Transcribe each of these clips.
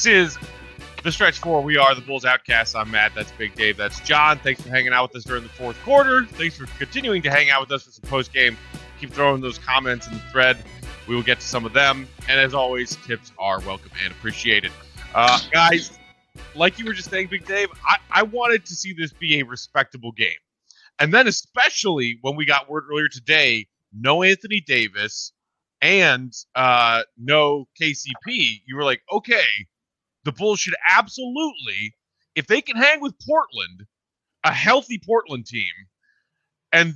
This is the stretch four. We are the Bulls Outcasts. I'm Matt. That's Big Dave. That's John. Thanks for hanging out with us during the fourth quarter. Thanks for continuing to hang out with us for some post game. Keep throwing those comments in the thread. We will get to some of them. And as always, tips are welcome and appreciated. Uh, guys, like you were just saying, Big Dave, I, I wanted to see this be a respectable game. And then, especially when we got word earlier today, no Anthony Davis and uh, no KCP, you were like, okay, the Bulls should absolutely, if they can hang with Portland, a healthy Portland team, and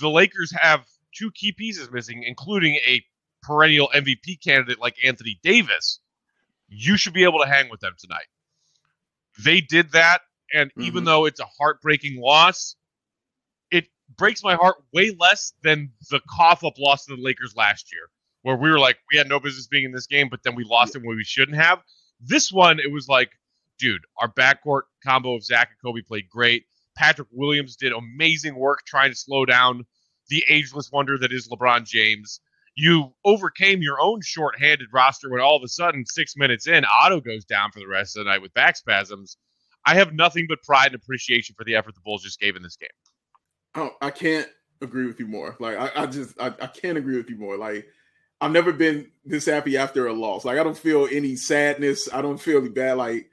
the Lakers have two key pieces missing, including a perennial MVP candidate like Anthony Davis, you should be able to hang with them tonight. They did that, and mm-hmm. even though it's a heartbreaking loss, it breaks my heart way less than the cough up loss to the Lakers last year, where we were like, we had no business being in this game, but then we lost yeah. it when we shouldn't have. This one, it was like, dude, our backcourt combo of Zach and Kobe played great. Patrick Williams did amazing work trying to slow down the ageless wonder that is LeBron James. You overcame your own short-handed roster when all of a sudden, six minutes in, Otto goes down for the rest of the night with back spasms. I have nothing but pride and appreciation for the effort the Bulls just gave in this game. Oh, I can't agree with you more. Like I, I just I, I can't agree with you more. Like I've never been this happy after a loss. Like I don't feel any sadness. I don't feel bad. Like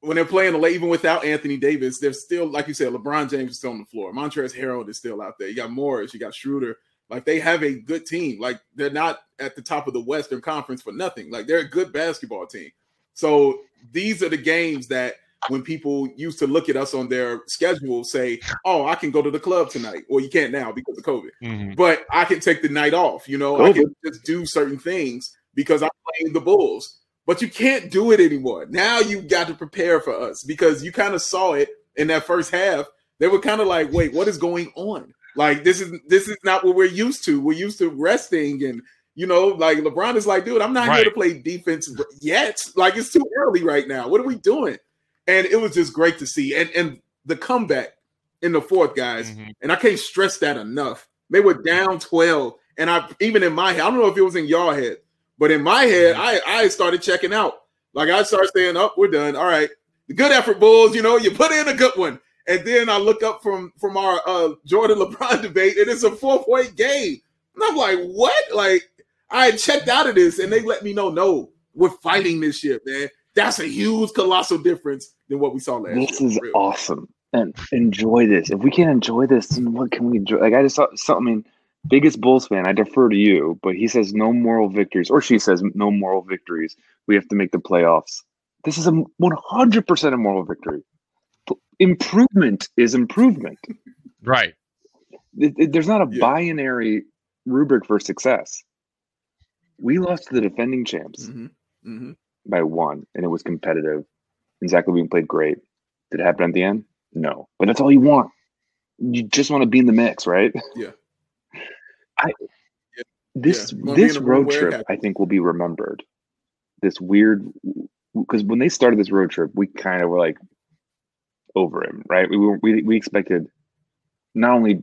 when they're playing the even without Anthony Davis, they're still, like you said, LeBron James is still on the floor. Montrezl Harrell is still out there. You got Morris, you got Schroeder. Like they have a good team. Like they're not at the top of the Western Conference for nothing. Like they're a good basketball team. So these are the games that when people used to look at us on their schedule, say, "Oh, I can go to the club tonight," or you can't now because of COVID. Mm-hmm. But I can take the night off. You know, COVID. I can just do certain things because I'm playing the Bulls. But you can't do it anymore. Now you got to prepare for us because you kind of saw it in that first half. They were kind of like, "Wait, what is going on?" Like this is this is not what we're used to. We're used to resting and you know, like LeBron is like, dude, I'm not right. here to play defense yet. Like it's too early right now. What are we doing? And it was just great to see. And and the comeback in the fourth, guys, mm-hmm. and I can't stress that enough. They were down 12. And I even in my head, I don't know if it was in your head, but in my head, mm-hmm. I, I started checking out. Like I started saying, Oh, we're done. All right. Good effort, Bulls. You know, you put in a good one. And then I look up from from our uh, Jordan LeBron debate, and it's a four point game. And I'm like, what? Like, I checked out of this, and they let me know, no, we're fighting this shit, man. That's a huge, colossal difference than what we saw last this year. This is really. awesome. And enjoy this. If we can't enjoy this, then what can we enjoy? Like I just saw something. I mean, biggest Bulls fan, I defer to you, but he says no moral victories, or she says no moral victories. We have to make the playoffs. This is a 100% a moral victory. Improvement is improvement. Right. It, it, there's not a yeah. binary rubric for success. We lost to the defending champs. Mm-hmm. Mm-hmm by one, and it was competitive. And Zach LaVine played great. Did it happen at the end? No, but that's all you want. You just want to be in the mix, right? Yeah. I yeah. this yeah. this road trip I think will be remembered. This weird because when they started this road trip, we kind of were like over him, right? We were we we expected not only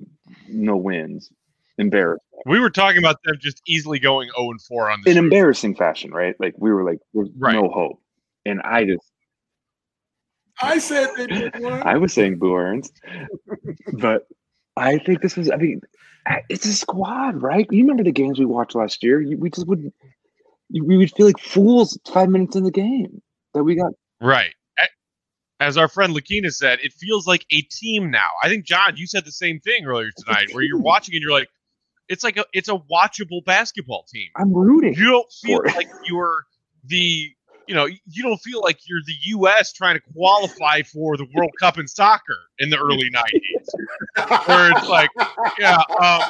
no wins, embarrassed. We were talking about them just easily going 0 and 4 on this. In embarrassing fashion, right? Like we were like, there's right. no hope. And I just I said I was saying Boo Earns. but I think this was I mean it's a squad, right? You remember the games we watched last year? We just would we would feel like fools five minutes in the game that we got right as our friend Lakina said, it feels like a team now. I think John, you said the same thing earlier tonight, where you're watching and you're like, it's like a it's a watchable basketball team. I'm rooting. You don't feel like you're the you know you don't feel like you're the U.S. trying to qualify for the World Cup in soccer in the early '90s, where it's like, yeah, um,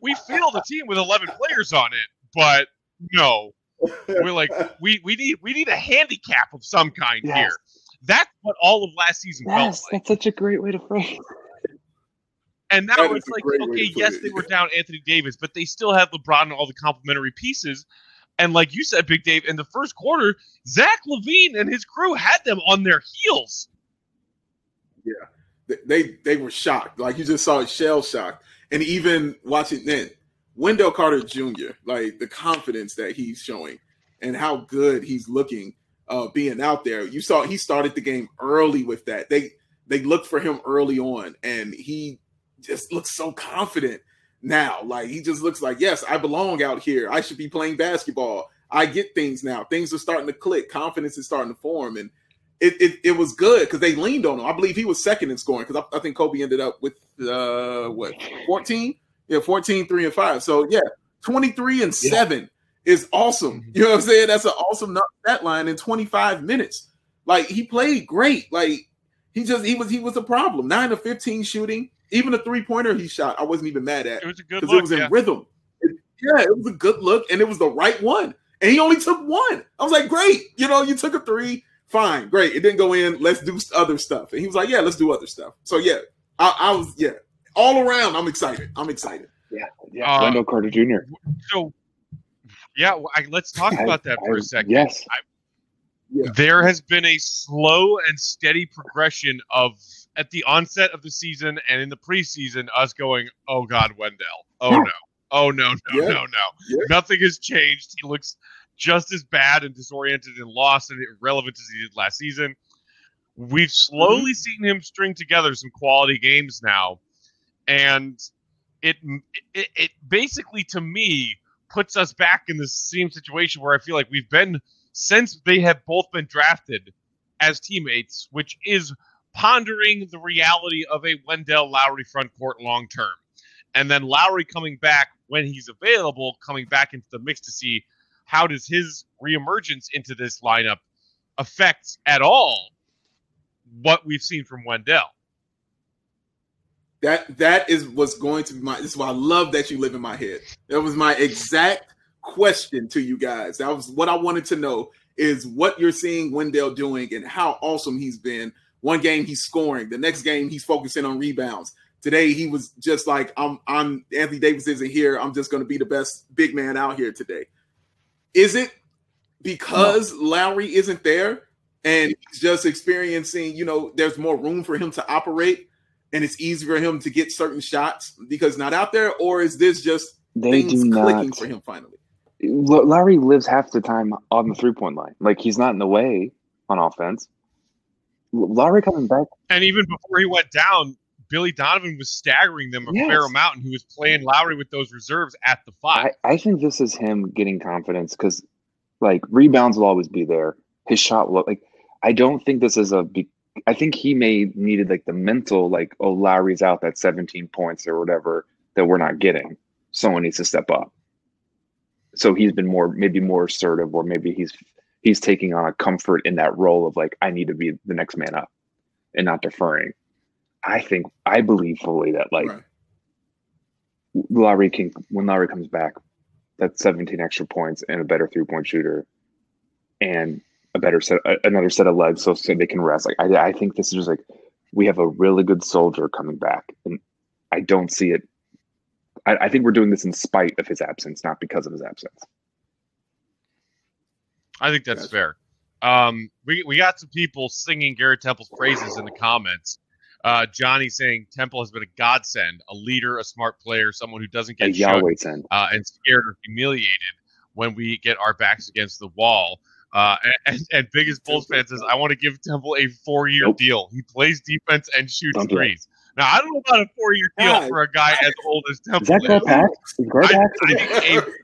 we feel the team with 11 players on it, but no, we're like we we need we need a handicap of some kind yes. here. That's what all of last season yes, felt like. That's such a great way to frame. And now it's like, okay, yes, they were down Anthony Davis, but they still had LeBron and all the complementary pieces. And like you said, Big Dave, in the first quarter, Zach LaVine and his crew had them on their heels. Yeah, they they were shocked. Like you just saw it, shell shocked, and even watching then Wendell Carter Jr. Like the confidence that he's showing and how good he's looking uh, being out there. You saw he started the game early with that. They they looked for him early on, and he just looks so confident now. Like he just looks like, yes, I belong out here. I should be playing basketball. I get things now. Things are starting to click. Confidence is starting to form, and it it, it was good because they leaned on him. I believe he was second in scoring because I, I, think Kobe ended up with uh what 14? Yeah, 14, 3 and 5. So yeah, 23 and yeah. 7 is awesome. Mm-hmm. You know what I'm saying? That's an awesome stat line in 25 minutes. Like he played great. Like he just he was he was a problem. Nine of 15 shooting, even a three pointer he shot. I wasn't even mad at. It was a good look. It was in yeah. rhythm. It, yeah, it was a good look, and it was the right one. And he only took one. I was like, great. You know, you took a three. Fine, great. It didn't go in. Let's do other stuff. And he was like, yeah, let's do other stuff. So yeah, I, I was yeah, all around. I'm excited. I'm excited. Yeah, yeah. Uh, Wendell Carter Jr. So yeah, well, I, let's talk I, about that for a second. Yes. Yeah. There has been a slow and steady progression of at the onset of the season and in the preseason, us going, "Oh God, Wendell! Oh no! Oh no! No! Yeah. No! No! Yeah. Nothing has changed. He looks just as bad and disoriented and lost and irrelevant as he did last season. We've slowly mm-hmm. seen him string together some quality games now, and it, it it basically to me puts us back in the same situation where I feel like we've been since they have both been drafted as teammates, which is pondering the reality of a Wendell Lauri front court long term. And then Lauri coming back when he's available, coming back into the mix to see how does his reemergence into this lineup affect at all what we've seen from Wendell. That that is what's going to be my. This is why I love that you live in my head. That was my exact question to you guys. That was what I wanted to know is what you're seeing Wendell doing and how awesome he's been. One game he's scoring, the next game he's focusing on rebounds. Today he was just like I'm. I'm Anthony Davis isn't here. I'm just going to be the best big man out here today. Is it because no. Lauri isn't there and he's just experiencing? You know, there's more room for him to operate and it's easier for him to get certain shots because not out there, or is this just they things clicking for him finally? Lauri lives half the time on the three point line. Like he's not in the way on offense. Lauri coming back, and even before he went down, Billy Donovan was staggering them a yes. fair amount, and he was playing Lauri with those reserves at the five. I, I think this is him getting confidence because, like, rebounds will always be there. His shot look like I don't think this is a I think he may needed like the mental, like, oh, Lauri's out that 17 points or whatever that we're not getting. Someone needs to step up. So he's been more, maybe more assertive, or maybe he's he's taking on a comfort in that role of like, I need to be the next man up and not deferring. I think I believe fully that like right. Lauri can when Lauri comes back, that's 17 extra points and a better three point shooter. And a better set, another set of legs, so, so they can rest. Like I, I think this is just like we have a really good soldier coming back, and I don't see it. I, I think we're doing this in spite of his absence, not because of his absence. I think that's fair. Um, we we got some people singing Garrett Temple's praises in the comments. Uh, Johnny saying Temple has been a godsend, a leader, a smart player, someone who doesn't get send. Uh, and scared or humiliated when we get our backs against the wall. Uh, and, and biggest Bulls fan says, I want to give Temple a four year nope. deal. He plays defense and shoots don't threes. Now, I don't know about a four year deal yeah. for a guy as old as Temple. Is that Greg Pax? Greg Pax? I, I think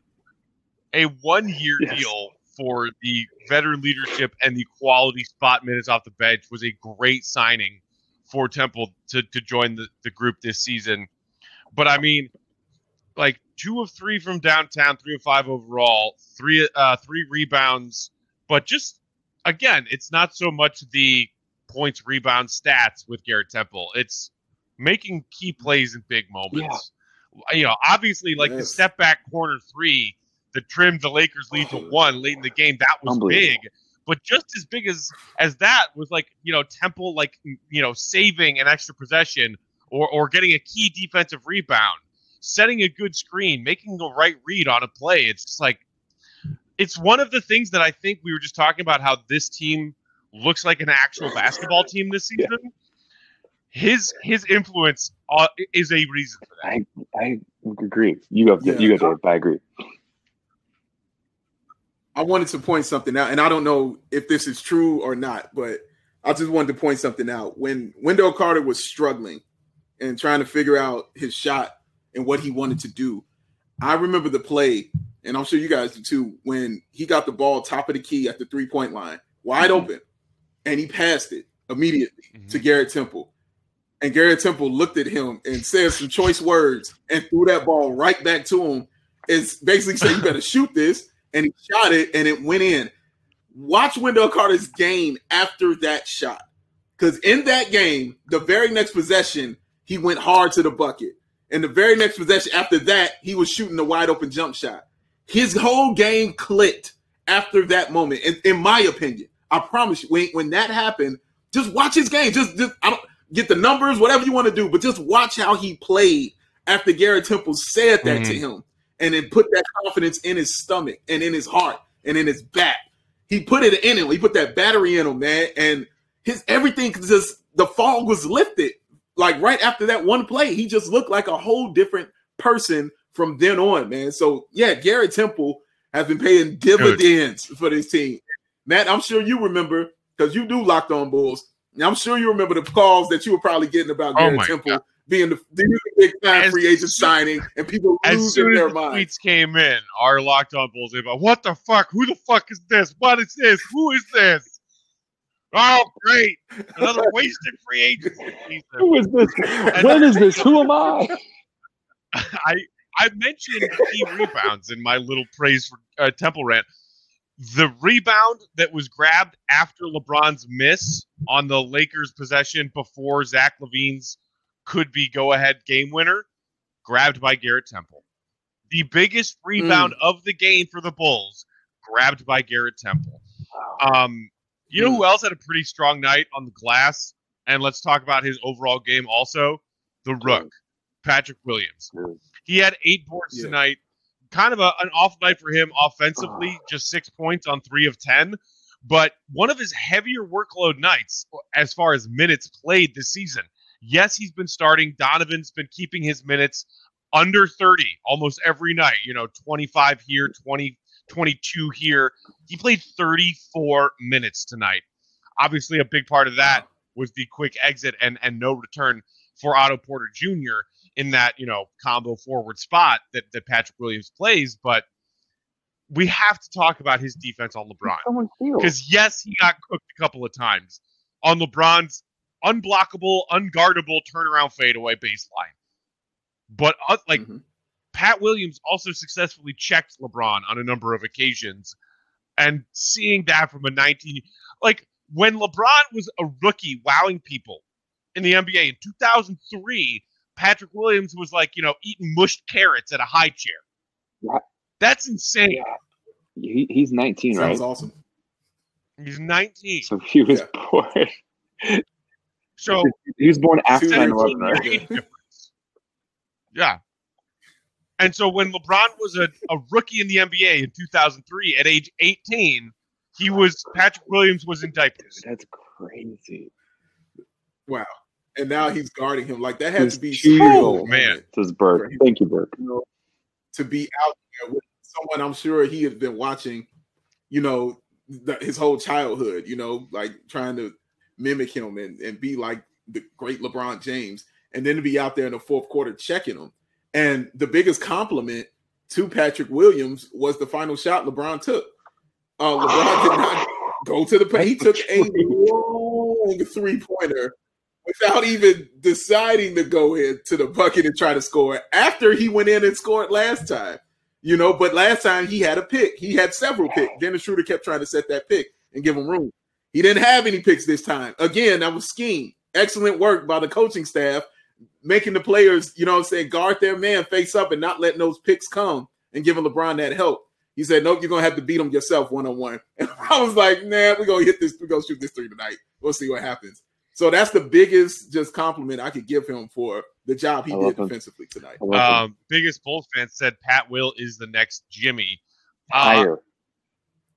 a, a one year yes. deal for the veteran leadership and the quality spot minutes off the bench was a great signing for Temple to, to join the, the group this season. But I mean, like two of three from downtown, three of five overall, three uh, three rebounds, but just again, it's not so much the points, rebound stats with Garrett Temple. It's making key plays in big moments. Yeah. You know, obviously, like the step back corner three that trimmed the Lakers lead to one late in the game, that was big. But just as big as as that was like, you know, Temple like you know, saving an extra possession or or getting a key defensive rebound, setting a good screen, making the right read on a play. It's just like it's one of the things that I think we were just talking about how this team looks like an actual basketball team this season. Yeah. His his influence uh, is a reason for that. I I agree. You have yeah. you have I agree. I wanted to point something out, and I don't know if this is true or not, but I just wanted to point something out. When Wendell Carter was struggling and trying to figure out his shot and what he wanted to do, I remember the play, and I'm sure you guys do too, when he got the ball top of the key at the three point line, wide mm-hmm. open, and he passed it immediately mm-hmm. to Garrett Temple. And Garrett Temple looked at him and said some choice words and threw that ball right back to him. It's basically saying, You better shoot this. And he shot it and it went in. Watch Wendell Carter's game after that shot. Because in that game, the very next possession, he went hard to the bucket. And the very next possession after that, he was shooting a wide open jump shot. His whole game clicked after that moment, in, in my opinion. I promise you, when, when that happened, just watch his game. Just, just I don't get the numbers, whatever you want to do, but just watch how he played after Garrett Temple said that mm-hmm. to him, and then put that confidence in his stomach and in his heart and in his back. He put it in him. He put that battery in him, man, and his everything just the fog was lifted. Like right after that one play, he just looked like a whole different person from then on, man. So yeah, Garrett Temple has been paying dividends Good. for this team. Matt, I'm sure you remember because you do locked on Bulls. I'm sure you remember the calls that you were probably getting about oh Garrett Temple God. Being the, the big time free agent signing and people losing their mind. Tweets came in, our locked on Bulls about what the fuck? Who the fuck is this? What is this? Who is this? Oh, great! Another wasted free agent. Who is this? when is this? Who am I? I I mentioned key rebounds in my little praise for uh, Temple rant the rebound that was grabbed after LeBron's miss on the Lakers possession before Zach LaVine's could be go ahead game winner, grabbed by Garrett Temple. The biggest rebound mm. of the game for the Bulls, grabbed by Garrett Temple. Um, you know who else had a pretty strong night on the glass? And let's talk about his overall game also. The Rook, Patrick Williams. He had eight boards yeah. tonight kind of a, an off night for him offensively, just six points on three of 10. But one of his heavier workload nights as far as minutes played this season. Yes, he's been starting. Donovan's been keeping his minutes under 30 almost every night. You know, 25 here, 20, 22 here. He played 34 minutes tonight. Obviously, a big part of that was the quick exit and, and no return for Otto Porter Jr in that you know combo forward spot that that Patrick Williams plays, but we have to talk about his defense on LeBron because yes, he got cooked a couple of times on LeBron's unblockable, unguardable turnaround fadeaway baseline, but uh, like. Mm-hmm. Pat Williams also successfully checked LeBron on a number of occasions. And seeing that from a 19, like when LeBron was a rookie wowing people in the NBA in 2003, Patrick Williams was like, you know, eating mushed carrots at a high chair. Yeah. That's insane. Yeah. He, he's 19, Sounds right? awesome. He's 19. So he was yeah. born. So he was born after 9 11, right? yeah. And so when LeBron was a, a rookie in the NBA in 2003 at age 18, he was Patrick Williams was in diapers. That's crazy. Wow and now he's guarding him. Like that had to be oh man. This is Burke. Thank you, Burke. You know, to be out there with someone I'm sure he had been watching, you know, the, his whole childhood. You know, like trying to mimic him and and be like the great LeBron James, and then to be out there in the fourth quarter checking him. And the biggest compliment to Patrick Williams was the final shot LeBron took. Uh, LeBron did not go to the paint. He took a long three pointer without even deciding to go into the bucket and try to score after he went in and scored last time. You know, but last time he had a pick. He had several picks. Dennis Schroeder kept trying to set that pick and give him room. He didn't have any picks this time. Again, that was scheme. Excellent work by the coaching staff, making the players, you know I'm saying, guard their man face up and not letting those picks come and giving LeBron that help. He said, Nope, you're gonna have to beat him yourself one on one. And I was like, Nah, we're gonna hit this, we're gonna shoot this three tonight. We'll see what happens. So that's the biggest just compliment I could give him for the job he did defensively tonight. Um, biggest Bulls fan said Pat Will is the next Jimmy. Uh, higher.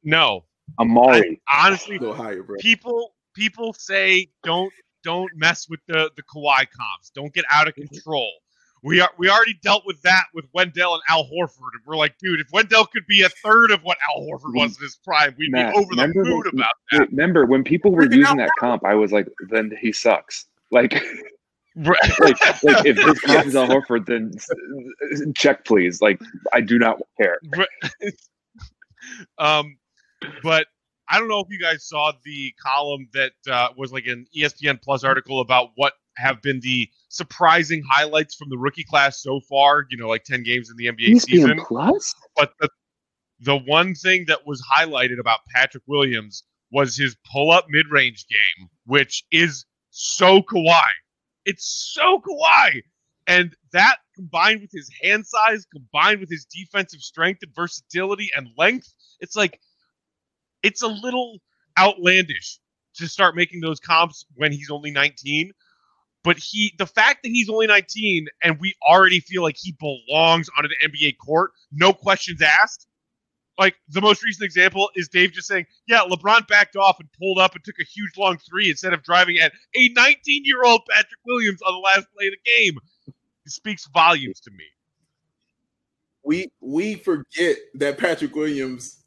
No. Amar'e. I, honestly, Go higher, bro. people people say don't don't mess with the the Kawhi comps. Don't get out of mm-hmm. control. We are we already dealt with that with Wendell and Al Horford, and we're like, dude, if Wendell could be a third of what Al Horford was in his prime, we'd Matt, be over the moon when- about Wait, that. remember when people were Freaking using that comp, I was like, then he sucks. Like, Right. like, like if his comp is Al Horford, then s- s- check please. Like, I do not care. um, but I don't know if you guys saw the column that uh, was like an ESPN Plus article about what have been the surprising highlights from the rookie class so far. You know, like ten games in the NBA season. Plus. But the the one thing that was highlighted about Patrick Williams was his pull up mid range game, which is so Kawhi. It's so Kawhi. And that combined with his hand size, combined with his defensive strength and versatility and length, it's like it's a little outlandish to start making those comps when he's only 19. But he the fact that he's only 19 and we already feel like he belongs on an NBA court, no questions asked. Like the most recent example is Dave just saying, "Yeah, LeBron backed off and pulled up and took a huge long three instead of driving at a 19-year-old Patrick Williams on the last play of the game." It speaks volumes to me. we we forget that Patrick Williams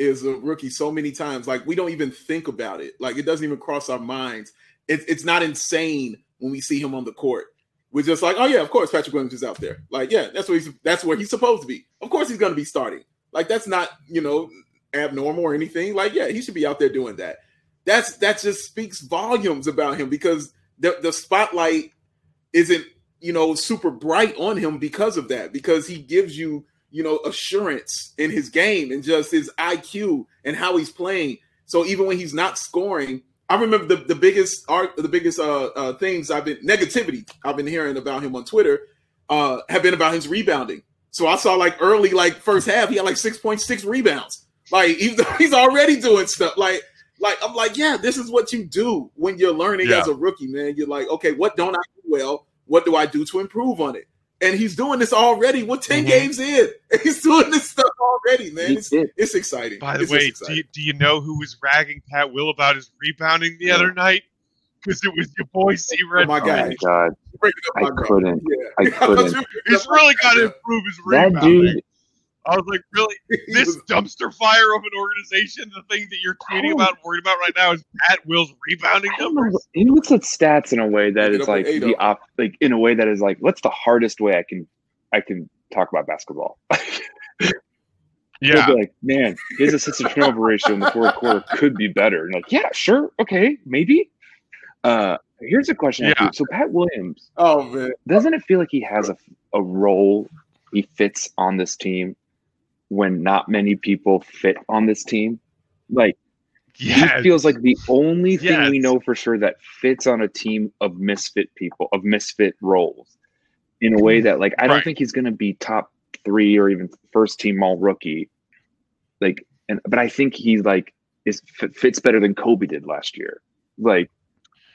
is a rookie so many times. Like we don't even think about it. Like it doesn't even cross our minds. It, it's not insane when we see him on the court. We're just like, oh yeah, of course Patrick Williams is out there. Like yeah, that's where he's that's where he's supposed to be. Of course he's going to be starting. Like that's not you know abnormal or anything. Like yeah, he should be out there doing that. That's that just speaks volumes about him because the the spotlight isn't you know super bright on him because of that because he gives you you know assurance in his game and just his IQ and how he's playing. So even when he's not scoring, I remember the, the biggest art the biggest uh, uh things I've been negativity I've been hearing about him on Twitter uh have been about his rebounding. So I saw like early like first half he had like 6.6 rebounds. Like he's he's already doing stuff like like I'm like yeah this is what you do when you're learning Yeah. as a rookie man. You're like okay what don't I do well? What do I do to improve on it? And he's doing this already. We're 10 Mhm. games in. He's doing this stuff already, man. It's, it's exciting. By the It's way, do you, do you know who was ragging Pat Will about his rebounding the Yeah. other night? Because it was your boy C Red. Oh my Oh God. my god, Bring it up, I my couldn't. Yeah. I couldn't. He's really got to improve his That rebounding. dude, I was like, really? This dumpster fire of an organization, the thing that you're tweeting about and worried about right now is Pat Will's rebounding numbers. know. He looks at stats in a way that Pick it is up like the op, like in a way that is like, what's the hardest way I can, I can talk about basketball? Yeah. Be like, man, his assist to turnover ratio in the fourth quarter could be better. And like, yeah, sure, okay, maybe. Uh, here's a question. I have for Yeah. So Pat Williams, oh man. doesn't it feel like he has a, a role he fits on this team when not many people fit on this team? Like Yes. he feels like the only thing we know for sure that fits on a team of misfit people, of misfit roles, in a way that like I don't Right. think he's going to be top three or even first team all rookie. Like, and but I think he like is fits better than Kobe did last year. Like,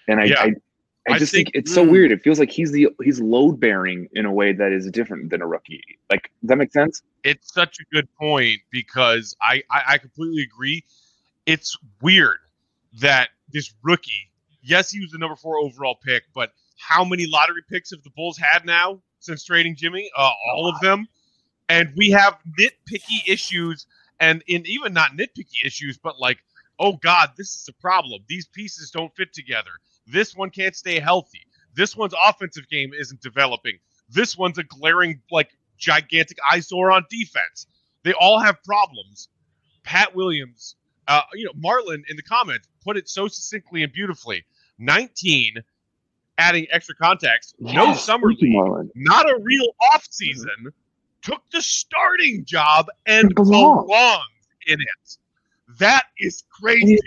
and I Yeah. I, I I just think, think- it's so Mm. weird. It feels like he's the he's load bearing in a way that is different than a rookie. Like, does that make sense? It's such a good point because I, I, I completely agree. It's weird that this rookie, yes, he was the number four overall pick, but how many lottery picks have the Bulls had now since trading Jimmy? Uh, all of them. And we have nitpicky issues, and in even not nitpicky issues, but like, oh God, this is a problem. These pieces don't fit together. This one can't stay healthy. This one's offensive game isn't developing. This one's a glaring like gigantic eyesore on defense. They all have problems. Pat Williams, uh, you know, Marlin in the comments put it so succinctly and beautifully. 19, adding extra context, no Yes, summer league, Marlon. not a real off season, took the starting job and It belongs. belongs in it. That is crazy.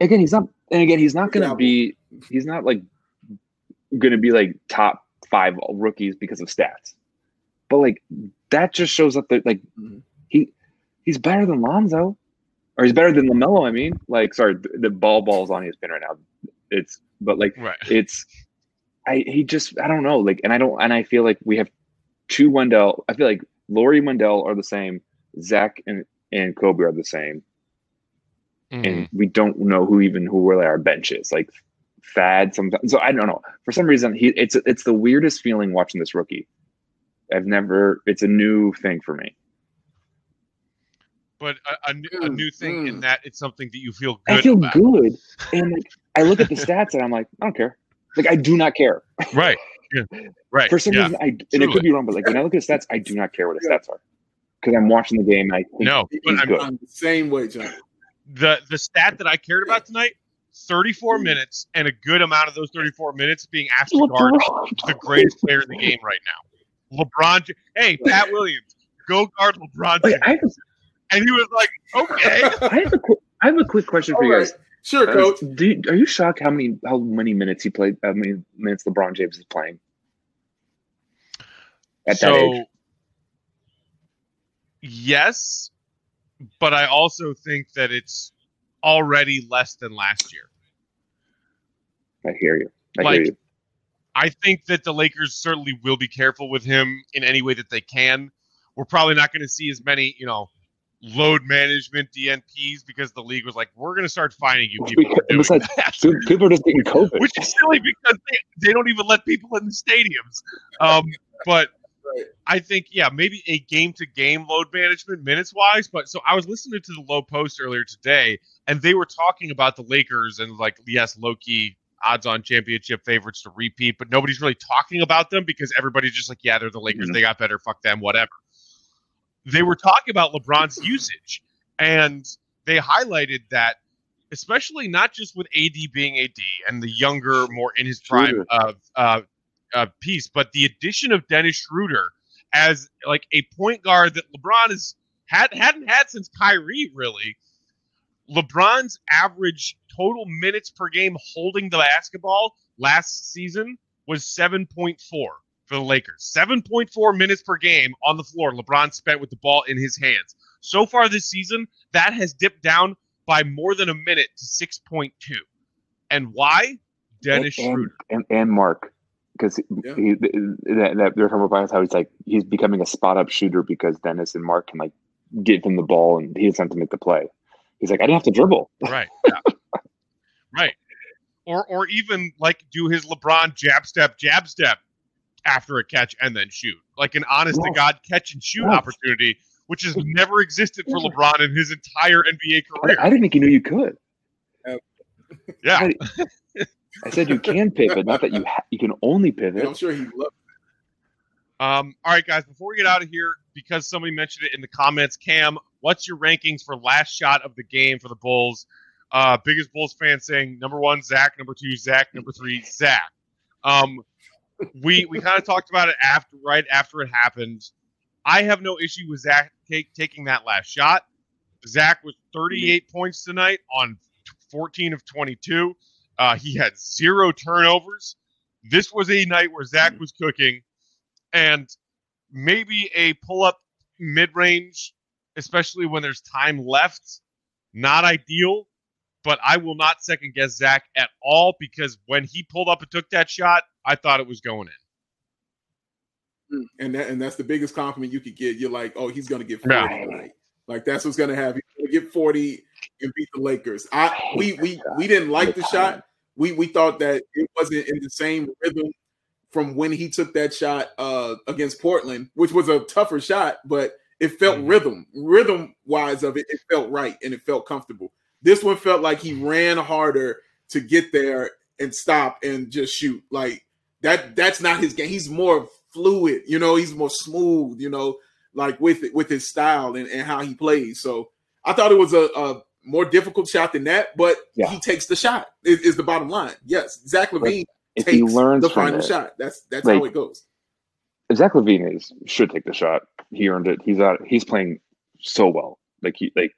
again, he's not, and again, he's not going to be, he's not like going to be like top five rookies because of stats, but like that just shows up that like Mhm. he he's better than Lonzo, or he's better than Lamelo. I mean, like, sorry, the, ball ball's on his pin right now. It's but like Right. it's, I he just I don't know like, and I don't and I feel like we have two Wendell. I feel like Lauri Wendell are the same. Zach and and Kobe are the same Mhm. and we don't know who even who really our bench is. Like Fad sometimes. So I don't know. For some reason, he it's it's the weirdest feeling watching this rookie I've never. It's a new thing for me. But a, a, new- a Mm, new thing in mm. that it's something that you feel good I feel about. good, and like, I look at the stats and I'm like, I don't care. Like I do not care. Right. Yeah. Right. For some yeah. reason, I and it could be wrong, but like when I look at the stats, I do not care what the stats are because I'm watching the game. And I think No, but I'm- good. I'm the same way, John. the the stat that I cared about tonight: 34 minutes, and a good amount of those 34 minutes being asked to guard the greatest player in the game right now, LeBron. Hey, Pat Williams, go guard LeBron. Wait, James. I have, And he was like, "Okay." I have a quick, I have a quick question for All you right. guys. Sure, Uh, coach. do you- are you shocked how many how many minutes he played? How many minutes LeBron James is playing at that age? yes, but I also think that it's already less than last year. I hear you. I like, hear you. I think that the Lakers certainly will be careful with him in any way that they can. We're probably not going to see as many, you know, load management DNPs because the league was like, we're going to start finding you people Besides, People are just getting COVID. Which is silly because they, they don't even let people in the stadiums. Um, but. I think, yeah, maybe a game to game load management minutes wise. But so I was listening to the Lowe Post earlier today, and they were talking about the Lakers and like, yes, low key odds on championship favorites to repeat, but nobody's really talking about them because everybody's just like, yeah, they're the Lakers. Mhm. They got better. Fuck them, whatever. They were talking about LeBron's usage, and they highlighted that, especially not just with AD being AD and the younger, more in his prime of uh, uh, uh, piece, but the addition of Dennis Schroeder as like a point guard that LeBron has had hadn't had since Kyrie really. LeBron's average total minutes per game holding the basketball last season was 7.4 for the Lakers. 7.4 minutes per game on the floor LeBron spent with the ball in his hands. So far this season, that has dipped down by more than a minute to 6.2. And why? Dennis and, Schroeder. and, and Marc, because Yeah. he, that, that they're talking about how he's like he's becoming a spot up shooter because Dennis and Marc can like give him the ball and he doesn't to make the play. He's like, I didn't have to dribble. Right. Yeah. right. Or or even like do his LeBron jab step, jab step after a catch and then shoot. Like an honest to God catch and shoot Yes. opportunity, which has never existed for LeBron in his entire NBA career. I didn't think you knew you could. yeah. I, I said you can pivot, not that you ha- you can only And I'm pivot. sure he loved Um, all right, guys, before we get out of here, because somebody mentioned it in the comments, Cam, what's your rankings for last shot of the game for the Bulls? Uh, biggest Bulls fan saying number one, Zach, number two, Zach, number three, Zach. Um, we we kind of talked about it after, right after it happened. I have no issue with Zach take, taking that last shot. Zach was 38 points tonight on 14 of 22. Uh, he had zero turnovers. This was a night where Zach was cooking, and maybe a pull up mid range, especially when there's time left, not ideal. But I will not second guess Zach at all because when he pulled up and took that shot, I thought it was going in. and that and that's the biggest compliment you could get. You're like, oh, he's gonna get 40 Yeah. tonight. Like that's what's gonna happen. He's gonna get 40 and beat the Lakers. I we we we didn't like the The shot. We we thought that it wasn't in the same rhythm from when he took that shot uh against Portland, which was a tougher shot, but it felt Mhm. rhythm, rhythm wise of it, it felt right and it felt comfortable. This one felt like he ran harder to get there and stop and just shoot. Like that that's not his game. He's more fluid, you know, he's more smooth, you know, like with it with his style and, and how he plays. So I thought it was a, a more difficult shot than that, but Yeah. he takes the shot, is, is the bottom line. Yes, Zach LaVine If he takes learns the final it, shot. That's that's Like- how it goes. Zach LaVine is should take the shot. He earned it. He's out. He's playing so well. Like he like.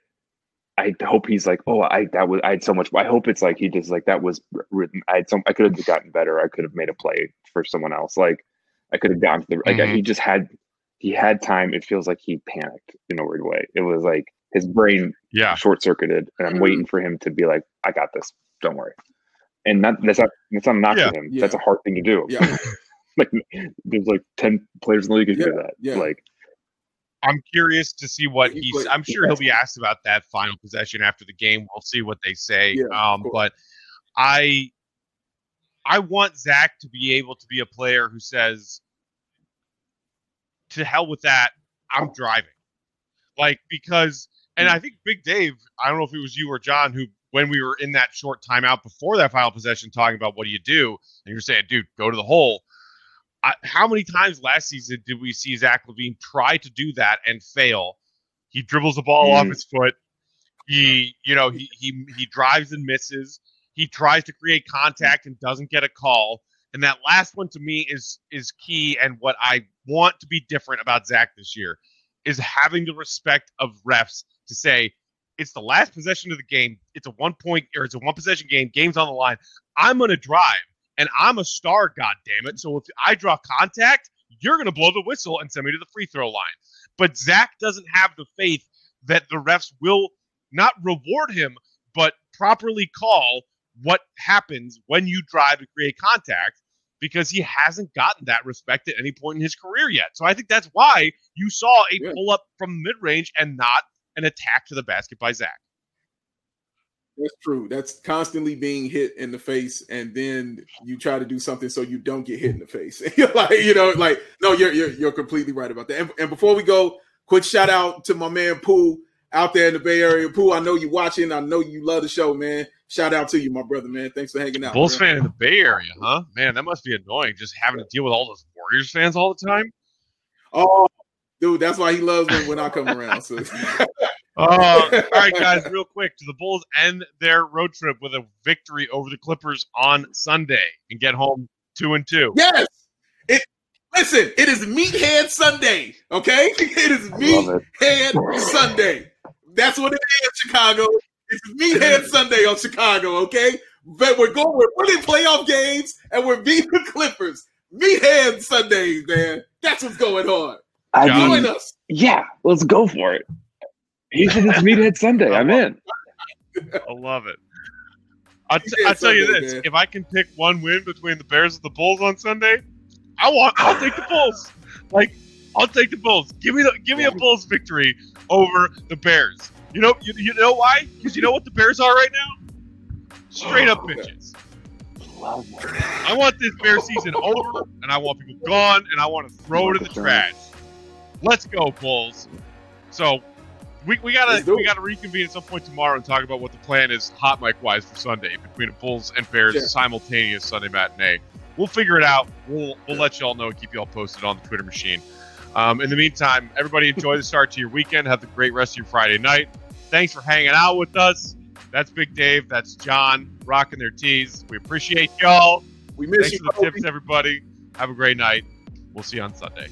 I hope he's like, oh, I that was I had so much. I hope it's like he just like that was written. I had some. I could have gotten better. I could have made a play for someone else. Like I could have gotten to the like Mhm. he just had he had time. It feels like he panicked in a weird way. It was like his brain Yeah. short circuited, and I'm waiting for him to be like, I got this. Don't worry. And that, that's not that's not knocking Yeah. him. Yeah. That's a hard thing to do. Yeah. like there's like ten players in the league who do that. yeah. Like I'm curious to see what He he's. played- I'm sure he'll be asked about that final possession after the game. We'll see what they say. Yeah, um, but I, I want Zach to be able to be a player who says, to hell with that. I'm driving. Like because, and I think Big Dave. I don't know if it was you or John who, when we were in that short timeout before that final possession, talking about what do you do, and you're saying, dude, go to the hole. I, how many times last season did we see Zach LaVine try to do that and fail? He dribbles the ball off Mm. his foot. He, you know, he he he drives and misses. He tries to create contact and doesn't get a call. And that last one to me is is key. And what I want to be different about Zach this year is having the respect of refs to say it's the last possession of the game. It's a one point or it's a one possession game. Game's on the line. I'm gonna drive, and I'm a star. God damn it! So if I draw contact, you're gonna blow the whistle and send me to the free throw line. But Zach doesn't have the faith that the refs will not reward him, but properly call what happens when you drive to create contact because he hasn't gotten that respect at any point in his career yet. So I think that's why you saw a Yeah. pull up from mid range and not an attack to the basket by Zach. That's true. That's constantly being hit in the face, and then you try to do something so you don't get hit in the face. You're like, you know, like no, you're you're you're completely right about that. And, and before we go, quick shout out to my man Pooh out there in the Bay Area. Pooh, I know you watching. I know you love the show, man. Shout out to you, my brother, man. Thanks for hanging out. Bulls bro. fan in the Bay Area, huh? Man, that must be annoying just having to deal with all those Warriors fans all the time. Oh, dude, that's why he loves me when I come around. So. Uh, all right, guys, real quick. Do the Bulls end their road trip with a victory over the Clippers on Sunday and get home two and two? yes. It listen. It is Meathead Sunday. Okay, it is I love it. Meathead Sunday. That's what it is, Chicago. It's Meathead Sunday on Chicago. Okay, but we're going. We're winning playoff games and we're beating the Clippers. Meathead Sundays, man. That's what's going on. I John? mean, Join us. yeah, let's go for it. He said it's Meathead Sunday. I'm in. I love it. I'll, t- Yeah, I'll tell you Sunday, this: man. if I can pick one win between the Bears and the Bulls on Sunday, I want. I'll take the Bulls. Like, I'll take the Bulls. Give me the give me a Bulls victory over the Bears. You know, you, you know why? Because you know what the Bears are right now? Straight up oh, bitches. I want this Bear season over, and I want people gone, and I want to throw it in the trash. Let's go, Bulls. So we, we gotta we gotta reconvene at some point tomorrow and talk about what the plan is, hot mic wise, for Sunday between the Bulls and Bears Sure. simultaneous Sunday matinee. We'll figure it out. We'll we'll let you all know and keep you all posted on the Twitter machine. Um, in the meantime, everybody enjoy the start to your weekend. Have a great rest of your Friday night. Thanks for hanging out with us. That's Big Dave. That's John rocking their tees. We appreciate y'all. We miss Thanks you. for the Kobe. tips, everybody. Have a great night. We'll see you on Sunday.